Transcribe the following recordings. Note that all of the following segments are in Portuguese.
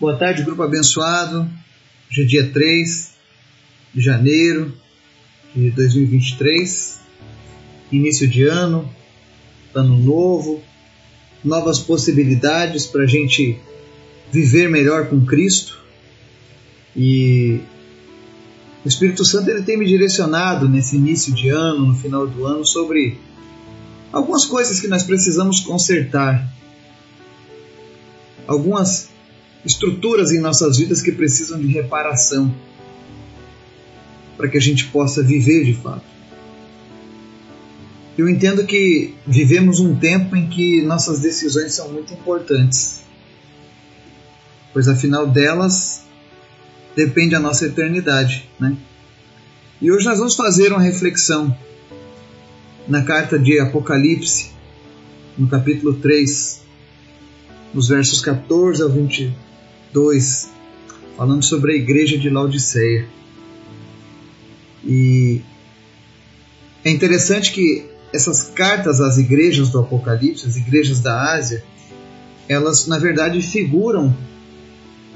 Boa tarde, grupo abençoado. Hoje é dia 3 de janeiro de 2023, início de ano, ano novo, novas possibilidades para a gente viver melhor com Cristo. E o Espírito Santo ele tem me direcionado nesse início de ano, no final do ano, sobre algumas coisas que nós precisamos consertar. Algumas estruturas em nossas vidas que precisam de reparação para que a gente possa viver de fato. Eu entendo que vivemos um tempo em que nossas decisões são muito importantes, pois afinal delas depende a nossa eternidade, né? E hoje nós vamos fazer uma reflexão na carta de Apocalipse, no capítulo 3, nos versos 14 ao 20, 2, falando sobre a igreja de Laodiceia. E é interessante que essas cartas às igrejas do Apocalipse, as igrejas da Ásia, elas na verdade figuram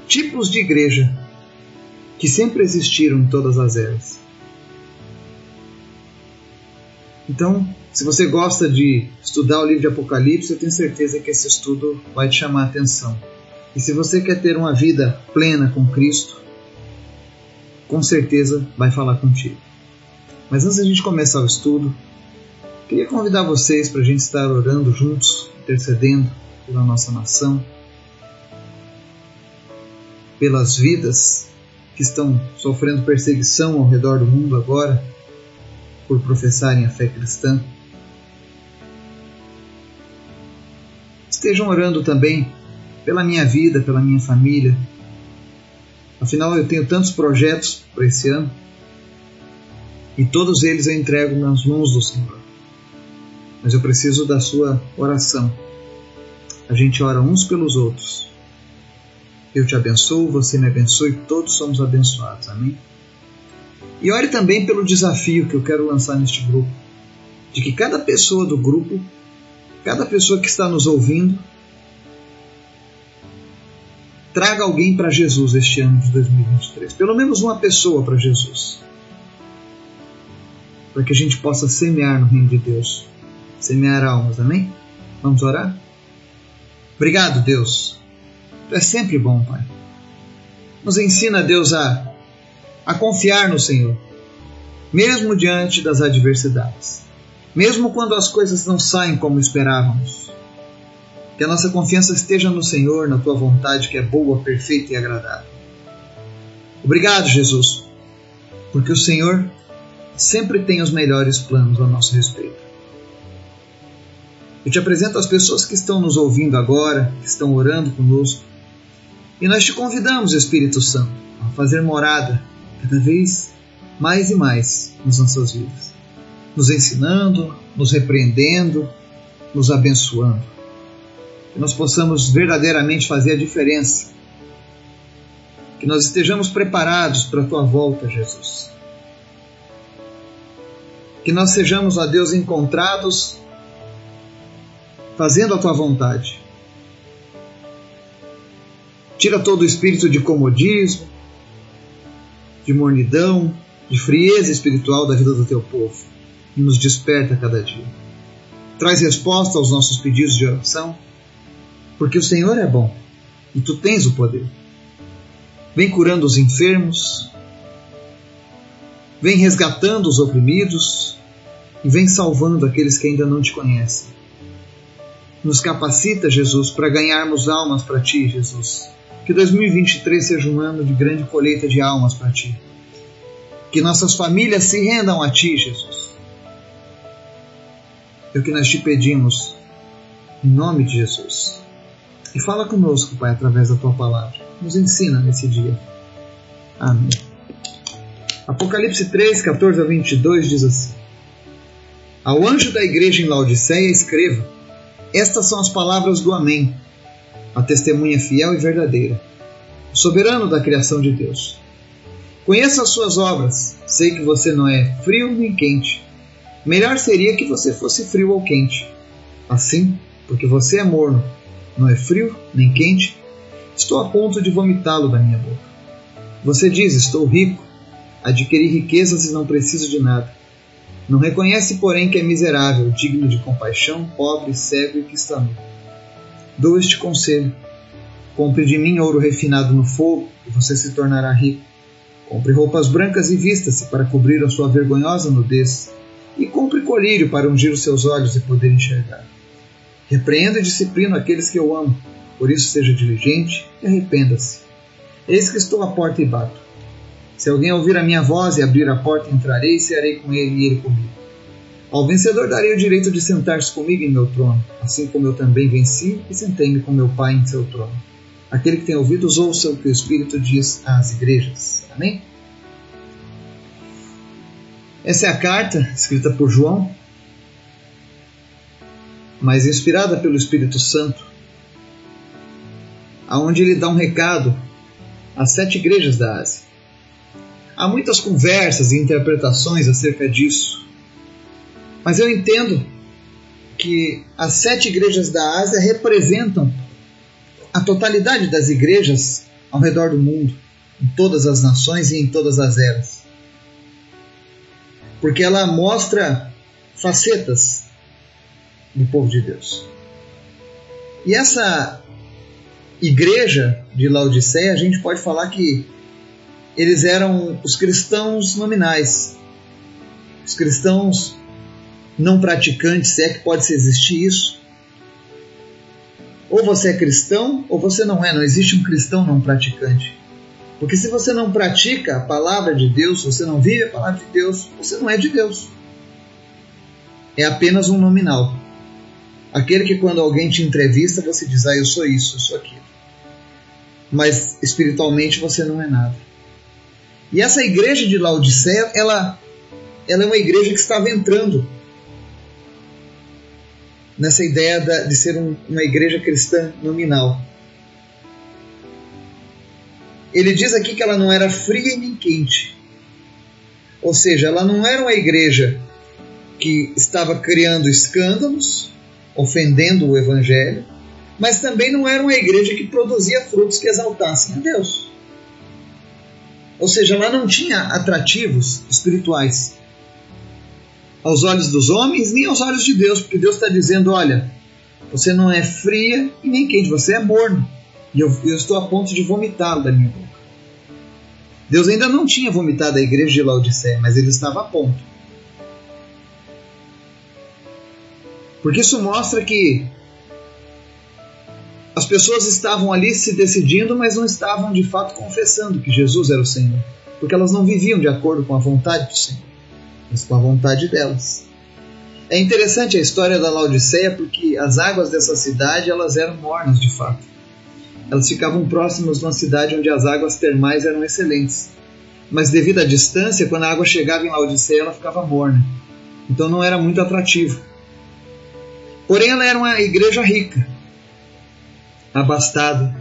tipos de igreja que sempre existiram em todas as eras. Então, se você gosta de estudar o livro de Apocalipse, eu tenho certeza que esse estudo vai te chamar a atenção. E se você quer ter uma vida plena com Cristo, com certeza vai falar contigo. Mas antes da gente começar o estudo, queria convidar vocês para a gente estar orando juntos, intercedendo pela nossa nação, pelas vidas que estão sofrendo perseguição ao redor do mundo agora por professarem a fé cristã. Estejam orando também pela minha vida, pela minha família. Afinal, eu tenho tantos projetos para esse ano e todos eles eu entrego nas mãos do Senhor. Mas eu preciso da sua oração. A gente ora uns pelos outros. Eu te abençoo, você me abençoe, todos somos abençoados. Amém? E ore também pelo desafio que eu quero lançar neste grupo, de que cada pessoa do grupo, cada pessoa que está nos ouvindo, traga alguém para Jesus este ano de 2023. Pelo menos uma pessoa para Jesus. Para que a gente possa semear no reino de Deus. Semear almas, amém? Vamos orar? Obrigado, Deus. Tu é sempre bom, Pai. Nos ensina, Deus, a, a confiar no Senhor, mesmo diante das adversidades, mesmo quando as coisas não saem como esperávamos que a nossa confiança esteja no Senhor, na tua vontade que é boa, perfeita e agradável. Obrigado, Jesus, porque o Senhor sempre tem os melhores planos a nosso respeito. Eu te apresento as pessoas que estão nos ouvindo agora, que estão orando conosco, e nós te convidamos, Espírito Santo, a fazer morada cada vez mais e mais nas nossas vidas, nos ensinando, nos repreendendo, nos abençoando que nós possamos verdadeiramente fazer a diferença. Que nós estejamos preparados para a tua volta, Jesus. Que nós sejamos, a Deus, encontrados fazendo a tua vontade. Tira todo o espírito de comodismo, de mornidão, de frieza espiritual da vida do teu povo e nos desperta cada dia. Traz resposta aos nossos pedidos de oração porque o Senhor é bom e tu tens o poder. Vem curando os enfermos, vem resgatando os oprimidos e vem salvando aqueles que ainda não te conhecem. Nos capacita, Jesus, para ganharmos almas para ti, Jesus. Que 2023 seja um ano de grande colheita de almas para ti. Que nossas famílias se rendam a ti, Jesus. É o que nós te pedimos, em nome de Jesus. E fala conosco, Pai, através da tua palavra. Nos ensina nesse dia. Amém. Apocalipse 3, 14 a 22 diz assim: Ao anjo da igreja em Laodiceia, escreva: Estas são as palavras do Amém, a testemunha fiel e verdadeira, o soberano da criação de Deus. Conheço as suas obras, sei que você não é frio nem quente. Melhor seria que você fosse frio ou quente. Assim, porque você é morno não é frio nem quente, estou a ponto de vomitá-lo da minha boca. Você diz: Estou rico, adquiri riquezas e não preciso de nada. Não reconhece, porém, que é miserável, digno de compaixão, pobre, cego e que está nu. Dou este conselho: compre de mim ouro refinado no fogo, e você se tornará rico. Compre roupas brancas e vista-se para cobrir a sua vergonhosa nudez, e compre colírio para ungir os seus olhos e poder enxergar. Repreenda e disciplino aqueles que eu amo, por isso seja diligente e arrependa-se. Eis que estou à porta e bato. Se alguém ouvir a minha voz e abrir a porta, entrarei e cearei com ele e ele comigo. Ao vencedor darei o direito de sentar-se comigo em meu trono, assim como eu também venci e sentei-me com meu Pai em seu trono. Aquele que tem ouvidos, ouça o que o Espírito diz às igrejas. Amém? Essa é a carta escrita por João, mas inspirada pelo Espírito Santo, aonde ele dá um recado às sete igrejas da Ásia. Há muitas conversas e interpretações acerca disso, mas eu entendo que as sete igrejas da Ásia representam a totalidade das igrejas ao redor do mundo, em todas as nações e em todas as eras. Porque ela mostra facetas do povo de Deus. E essa igreja de Laodiceia, a gente pode falar que eles eram os cristãos nominais, os cristãos não praticantes, se é que pode existir isso. Ou você é cristão ou você não é, não existe um cristão não praticante. Porque se você não pratica a palavra de Deus, se você não vive a palavra de Deus, você não é de Deus. É apenas um nominal. Aquele que quando alguém te entrevista, você diz, ah, eu sou isso, eu sou aquilo. Mas espiritualmente você não é nada. E essa igreja de Laodiceia, ela, ela é uma igreja que estava entrando nessa ideia de ser um, uma igreja cristã nominal. Ele diz aqui que ela não era fria nem quente. Ou seja, ela não era uma igreja que estava criando escândalos, ofendendo o evangelho, mas também não era uma igreja que produzia frutos que exaltassem a Deus. Ou seja, lá não tinha atrativos espirituais aos olhos dos homens nem aos olhos de Deus, porque Deus está dizendo: olha, você não é fria e nem quente, você é morno, e eu, eu estou a ponto de vomitá-lo da minha boca. Deus ainda não tinha vomitado a igreja de Laodiceia, mas ele estava a ponto. Porque isso mostra que as pessoas estavam ali se decidindo, mas não estavam de fato confessando que Jesus era o Senhor, porque elas não viviam de acordo com a vontade do Senhor, mas com a vontade delas. É interessante a história da Laodiceia porque as águas dessa cidade elas eram mornas de fato. Elas ficavam próximas de uma cidade onde as águas termais eram excelentes. Mas devido à distância, quando a água chegava em Laodiceia, ela ficava morna. Então não era muito atrativo. Porém, ela era uma igreja rica abastado.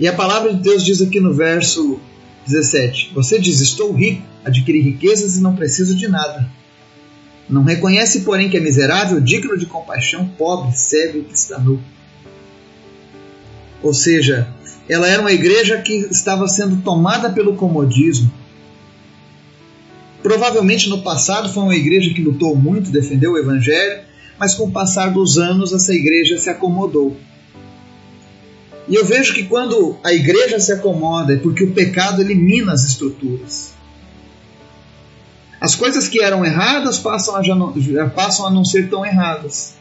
E a palavra de Deus diz aqui no verso 17: Você diz, Estou rico, adquiri riquezas e não preciso de nada. Não reconhece, porém, que é miserável, digno de compaixão, pobre, cego e nu. Ou seja, ela era uma igreja que estava sendo tomada pelo comodismo. Provavelmente no passado foi uma igreja que lutou muito, defendeu o evangelho, mas com o passar dos anos essa igreja se acomodou. E eu vejo que quando a igreja se acomoda é porque o pecado elimina as estruturas. As coisas que eram erradas passam a, já não, já passam a não ser tão erradas.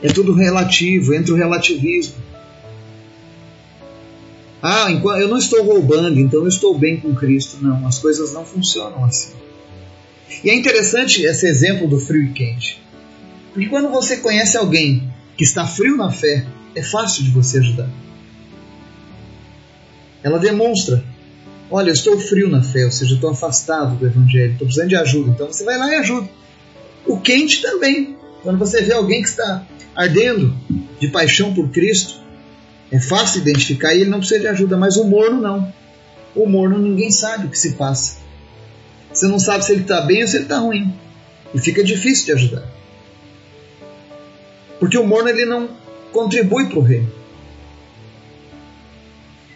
É tudo relativo, entra o relativismo. Ah, eu não estou roubando, então eu estou bem com Cristo. Não, as coisas não funcionam assim. E é interessante esse exemplo do frio e quente. Porque quando você conhece alguém que está frio na fé, é fácil de você ajudar. Ela demonstra: olha, eu estou frio na fé, ou seja, estou afastado do Evangelho, estou precisando de ajuda. Então você vai lá e ajuda. O quente também. Quando você vê alguém que está ardendo de paixão por Cristo, é fácil identificar e ele não precisa de ajuda, mas o morno não. O morno ninguém sabe o que se passa. Você não sabe se ele está bem ou se ele está ruim. E fica difícil de ajudar. Porque o morno ele não, contribui para o reino.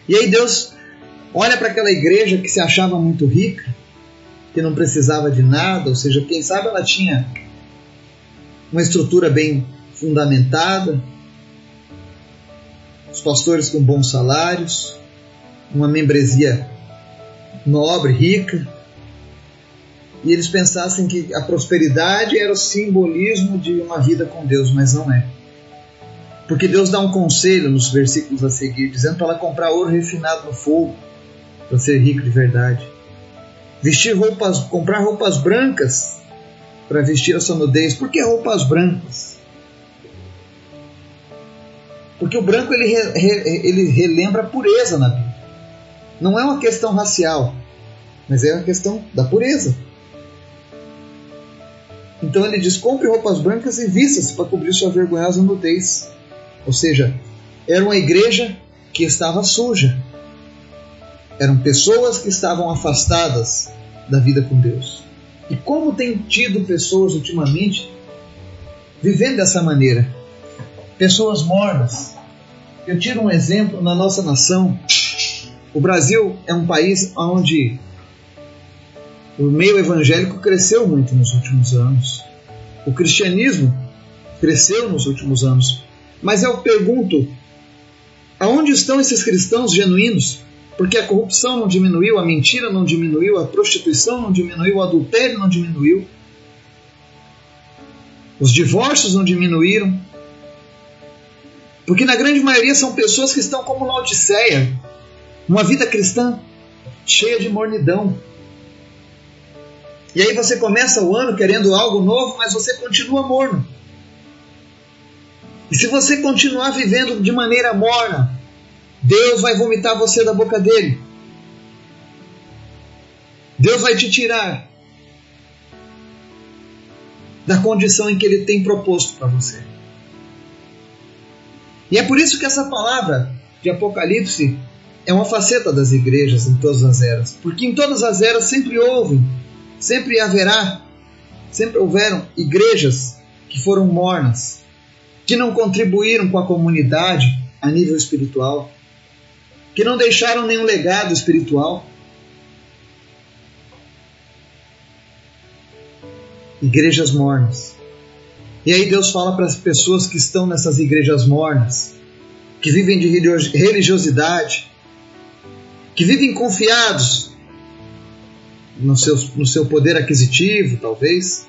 E aí Deus olha para aquela igreja que se achava muito rica, que não precisava de nada, ou seja, quem sabe ela tinha uma estrutura bem fundamentada, os pastores com bons salários, uma membresia nobre, rica, e eles pensassem que a prosperidade era o simbolismo de uma vida com Deus, mas não é. Porque Deus dá um conselho nos versículos a seguir, dizendo para ela comprar ouro refinado no fogo, para ser rico de verdade. Vestir roupas, comprar roupas brancas para vestir a sua nudez. Por que roupas brancas? Porque o branco ele, re, ele relembra a pureza na Bíblia. Não é uma questão racial, mas é uma questão da pureza. Então ele diz: compre roupas brancas e vista-se para cobrir sua vergonhosa nudez. Ou seja, era uma igreja que estava suja. Eram pessoas que estavam afastadas da vida com Deus. E como tem tido pessoas ultimamente vivendo dessa maneira? Pessoas mornas. Eu tiro um exemplo na nossa nação. O Brasil é um país onde o meio evangélico cresceu muito nos últimos anos. O cristianismo cresceu nos últimos anos. Mas eu pergunto: aonde estão esses cristãos genuínos? Porque a corrupção não diminuiu, a mentira não diminuiu, a prostituição não diminuiu, o adultério não diminuiu, os divórcios não diminuíram. Porque na grande maioria são pessoas que estão como na Odisseia, uma vida cristã cheia de mornidão, e aí você começa o ano querendo algo novo, mas você continua morno. E se você continuar vivendo de maneira morna, Deus vai vomitar você da boca dele. Deus vai te tirar da condição em que ele tem proposto para você. E é por isso que essa palavra de Apocalipse é uma faceta das igrejas em todas as eras, porque em todas as eras sempre houve Sempre haverá, sempre houveram igrejas que foram mornas, que não contribuíram com a comunidade a nível espiritual, que não deixaram nenhum legado espiritual. Igrejas mornas. E aí Deus fala para as pessoas que estão nessas igrejas mornas, que vivem de religiosidade, que vivem confiados no seu, no seu poder aquisitivo, talvez,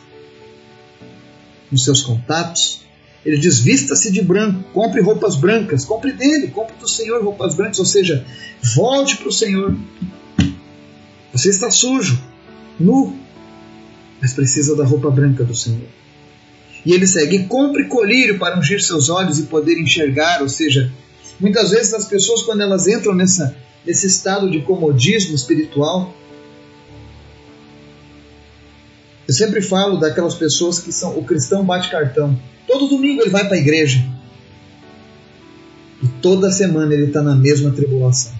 nos seus contatos. Ele diz: vista-se de branco, compre roupas brancas, compre dele, compre do Senhor roupas brancas, ou seja, volte para o Senhor. Você está sujo, nu, mas precisa da roupa branca do Senhor. E ele segue: compre colírio para ungir seus olhos e poder enxergar, ou seja, muitas vezes as pessoas, quando elas entram nessa, nesse estado de comodismo espiritual, Eu sempre falo daquelas pessoas que são o cristão bate cartão. Todo domingo ele vai para a igreja. E toda semana ele está na mesma tribulação.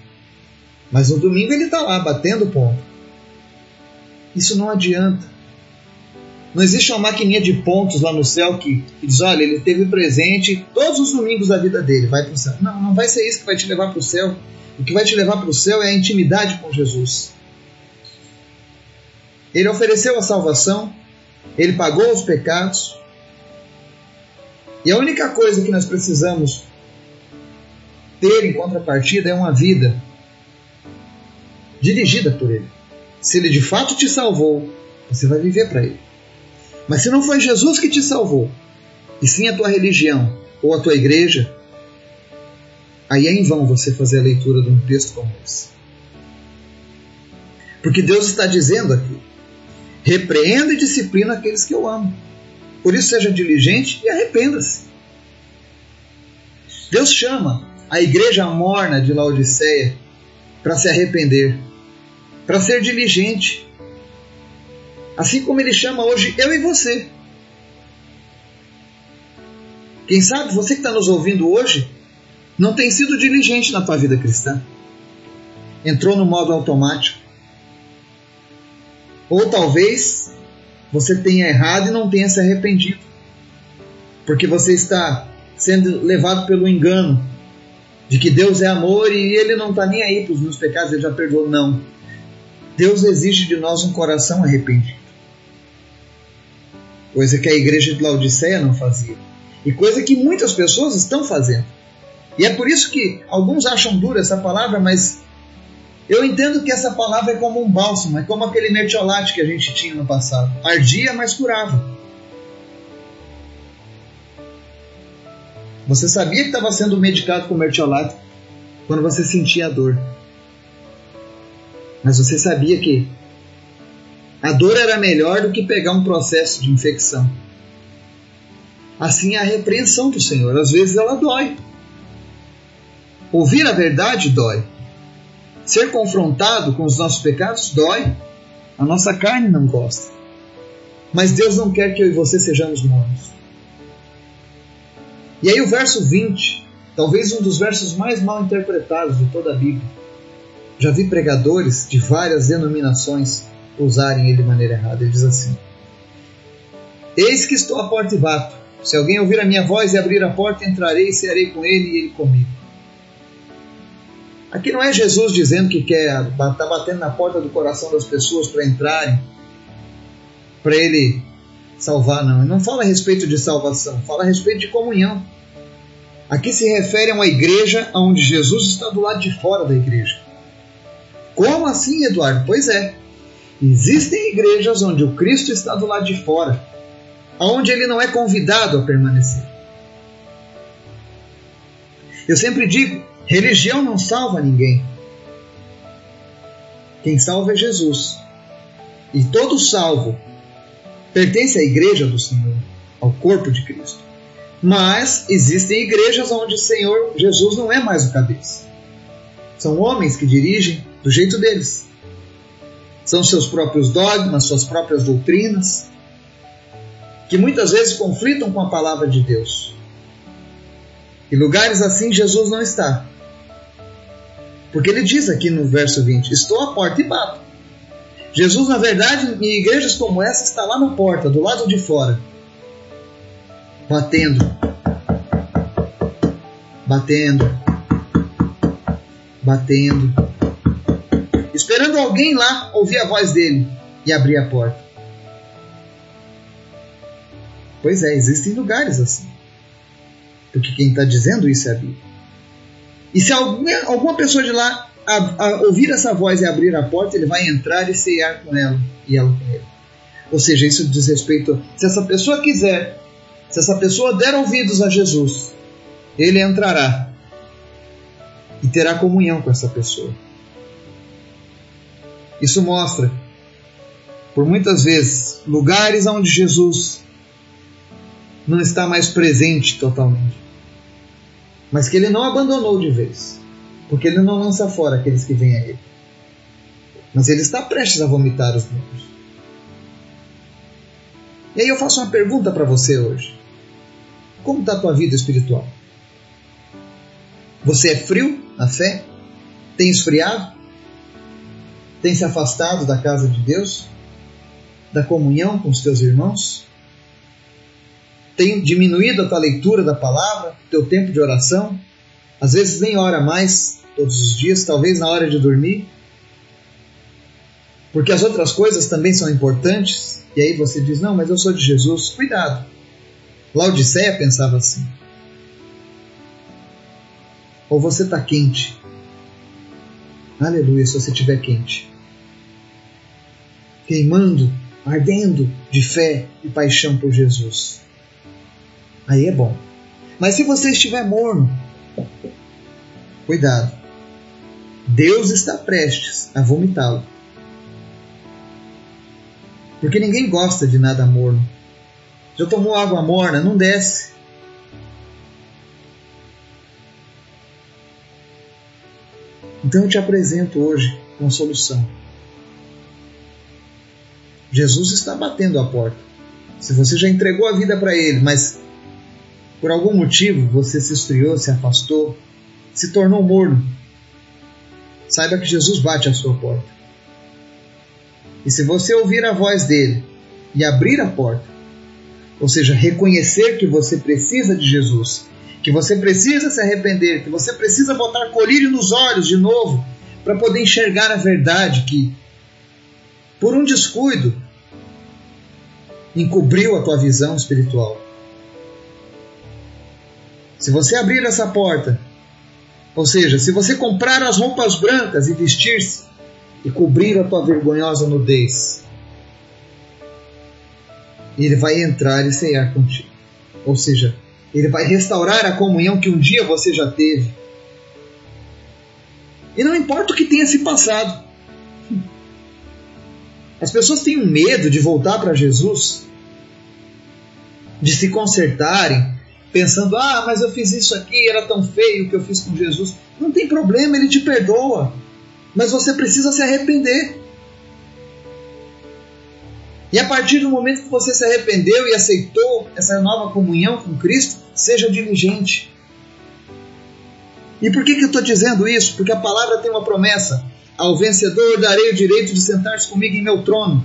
Mas no domingo ele está lá batendo ponto. Isso não adianta. Não existe uma maquininha de pontos lá no céu que, que diz: olha, ele teve presente todos os domingos da vida dele, vai para o céu. Não, não vai ser isso que vai te levar para o céu. O que vai te levar para o céu é a intimidade com Jesus. Ele ofereceu a salvação, ele pagou os pecados. E a única coisa que nós precisamos ter em contrapartida é uma vida dirigida por Ele. Se Ele de fato te salvou, você vai viver para Ele. Mas se não foi Jesus que te salvou, e sim a tua religião ou a tua igreja, aí é em vão você fazer a leitura de um texto como esse. Porque Deus está dizendo aqui: Repreenda e disciplina aqueles que eu amo. Por isso, seja diligente e arrependa-se. Deus chama a igreja morna de Laodiceia para se arrepender, para ser diligente. Assim como Ele chama hoje eu e você. Quem sabe você que está nos ouvindo hoje não tem sido diligente na tua vida cristã. Entrou no modo automático ou talvez você tenha errado e não tenha se arrependido. Porque você está sendo levado pelo engano de que Deus é amor e Ele não está nem aí para os meus pecados, Ele já perdoou. Não. Deus exige de nós um coração arrependido. Coisa que a igreja de Laodiceia não fazia. E coisa que muitas pessoas estão fazendo. E é por isso que alguns acham dura essa palavra, mas eu entendo que essa palavra é como um bálsamo, é como aquele mertiolate que a gente tinha no passado. Ardia, mas curava. Você sabia que estava sendo medicado com mertiolate quando você sentia a dor. Mas você sabia que a dor era melhor do que pegar um processo de infecção. Assim a repreensão do Senhor. Às vezes ela dói. Ouvir a verdade dói. Ser confrontado com os nossos pecados dói. A nossa carne não gosta. Mas Deus não quer que eu e você sejamos mornos. E aí o verso 20, talvez um dos versos mais mal interpretados de toda a Bíblia. Já vi pregadores de várias denominações usarem ele de maneira errada. Ele diz assim: Eis que estou à porta e bato. Se alguém ouvir a minha voz e abrir a porta, entrarei e cearei com ele e ele comigo. Aqui não é Jesus dizendo que quer estar tá batendo na porta do coração das pessoas para entrarem, para ele salvar, não. Ele não fala a respeito de salvação, fala a respeito de comunhão. Aqui se refere a uma igreja onde Jesus está do lado de fora da igreja. Como assim, Eduardo? Pois é. Existem igrejas onde o Cristo está do lado de fora, onde ele não é convidado a permanecer. Eu sempre digo: Religião não salva ninguém. Quem salva é Jesus. E todo salvo pertence à igreja do Senhor, ao corpo de Cristo. Mas existem igrejas onde o Senhor Jesus não é mais o cabeça. São homens que dirigem do jeito deles. São seus próprios dogmas, suas próprias doutrinas, que muitas vezes conflitam com a palavra de Deus. Em lugares assim Jesus não está. Porque ele diz aqui no verso 20: Estou à porta e bato. Jesus, na verdade, em igrejas como essa, está lá na porta, do lado de fora, batendo, batendo, batendo, esperando alguém lá ouvir a voz dele e abrir a porta. Pois é, existem lugares assim. Porque quem está dizendo isso é a Bíblia. E se alguma, alguma pessoa de lá a, a ouvir essa voz e abrir a porta, ele vai entrar e ceiar com ela e ela com ele. Ou seja, isso diz respeito. Se essa pessoa quiser, se essa pessoa der ouvidos a Jesus, ele entrará e terá comunhão com essa pessoa. Isso mostra, por muitas vezes, lugares onde Jesus não está mais presente totalmente mas que ele não abandonou de vez, porque ele não lança fora aqueles que vêm a ele. Mas ele está prestes a vomitar os muros. E aí eu faço uma pergunta para você hoje. Como está a tua vida espiritual? Você é frio na fé? Tem esfriado? Tem se afastado da casa de Deus? Da comunhão com os teus irmãos? tem diminuído a tua leitura da palavra, teu tempo de oração. Às vezes nem ora mais todos os dias, talvez na hora de dormir. Porque as outras coisas também são importantes. E aí você diz: Não, mas eu sou de Jesus. Cuidado. Laodiceia pensava assim. Ou você está quente. Aleluia, se você estiver quente. Queimando, ardendo de fé e paixão por Jesus aí é bom. Mas se você estiver morno, cuidado. Deus está prestes a vomitá-lo. Porque ninguém gosta de nada morno. Já tomou água morna? Não desce. Então eu te apresento hoje uma solução. Jesus está batendo a porta. Se você já entregou a vida para Ele, mas por algum motivo você se esfriou, se afastou, se tornou morno. Saiba que Jesus bate à sua porta. E se você ouvir a voz dele e abrir a porta, ou seja, reconhecer que você precisa de Jesus que você precisa se arrepender, que você precisa botar colírio nos olhos de novo para poder enxergar a verdade que, por um descuido, encobriu a tua visão espiritual. Se você abrir essa porta, ou seja, se você comprar as roupas brancas e vestir-se e cobrir a tua vergonhosa nudez, ele vai entrar e ceiar contigo. Ou seja, ele vai restaurar a comunhão que um dia você já teve. E não importa o que tenha se passado. As pessoas têm medo de voltar para Jesus, de se consertarem, pensando: ah, mas eu fiz isso aqui, era tão feio o que eu fiz com Jesus. Não tem problema, ele te perdoa. Mas você precisa se arrepender. E a partir do momento que você se arrependeu e aceitou essa nova comunhão com Cristo, seja diligente. E por que, que eu estou dizendo isso? Porque a palavra tem uma promessa: ao vencedor darei o direito de sentar-se comigo em meu trono.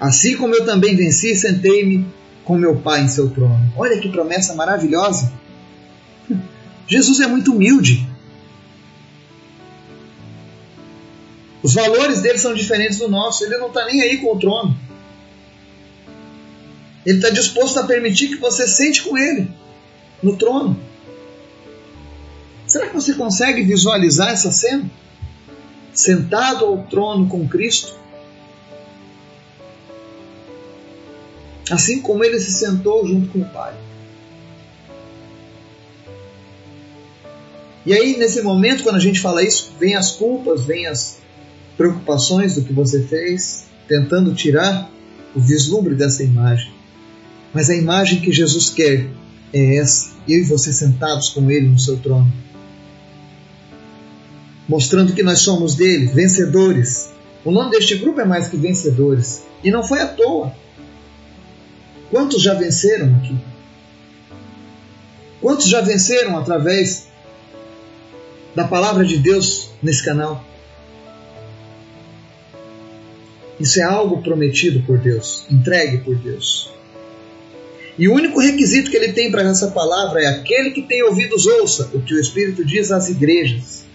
Assim como eu também venci, sentei-me com meu Pai em seu trono. Olha que promessa maravilhosa! Jesus é muito humilde. Os valores dele são diferentes do nosso. Ele não está nem aí com o trono. Ele está disposto a permitir que você sente com ele no trono. Será que você consegue visualizar essa cena? Sentado ao trono com Cristo? Assim como ele se sentou junto com o Pai. E aí, nesse momento, quando a gente fala isso, vem as culpas, vem as preocupações do que você fez, tentando tirar o vislumbre dessa imagem. Mas a imagem que Jesus quer é essa, eu e você sentados com Ele no seu trono. Mostrando que nós somos dele, vencedores. O nome deste grupo é mais que vencedores. E não foi à toa. Quantos já venceram aqui? Quantos já venceram através da palavra de Deus nesse canal? Isso é algo prometido por Deus, entregue por Deus. E o único requisito que ele tem para essa palavra é aquele que tem ouvidos ouça o que o Espírito diz às igrejas.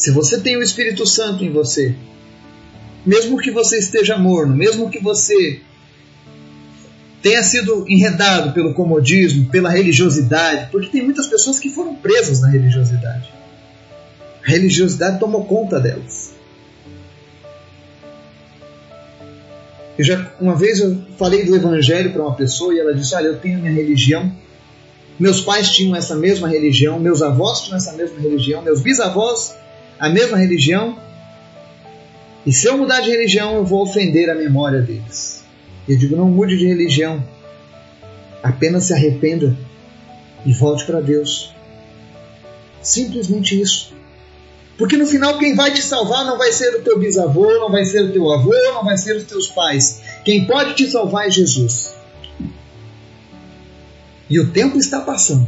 Se você tem o Espírito Santo em você, mesmo que você esteja morno, mesmo que você tenha sido enredado pelo comodismo, pela religiosidade, porque tem muitas pessoas que foram presas na religiosidade. A religiosidade tomou conta delas. Eu já uma vez eu falei do evangelho para uma pessoa e ela disse: "Olha, eu tenho minha religião. Meus pais tinham essa mesma religião, meus avós tinham essa mesma religião, meus bisavós a mesma religião. E se eu mudar de religião, eu vou ofender a memória deles." Eu digo: "Não mude de religião. Apenas se arrependa e volte para Deus." Simplesmente isso. Porque no final quem vai te salvar não vai ser o teu bisavô, não vai ser o teu avô, não vai ser os teus pais. Quem pode te salvar é Jesus. E o tempo está passando.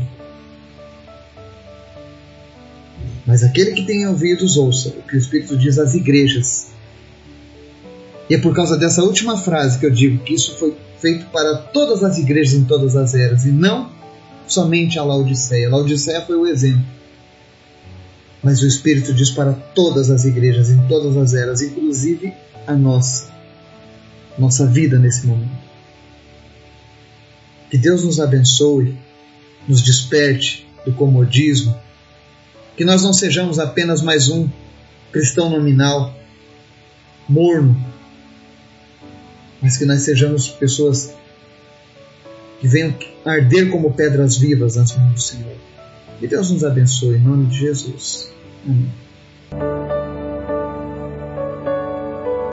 Mas aquele que tem ouvidos, ouça o que o Espírito diz às igrejas. E é por causa dessa última frase que eu digo que isso foi feito para todas as igrejas em todas as eras e não somente a Laodiceia. A Laodiceia foi o exemplo mas o Espírito diz para todas as igrejas, em todas as eras, inclusive a nossa, nossa vida nesse momento. Que Deus nos abençoe, nos desperte do comodismo, que nós não sejamos apenas mais um cristão nominal, morno, mas que nós sejamos pessoas que venham arder como pedras vivas nas mãos do Senhor. Que Deus nos abençoe em nome de Jesus. Amém.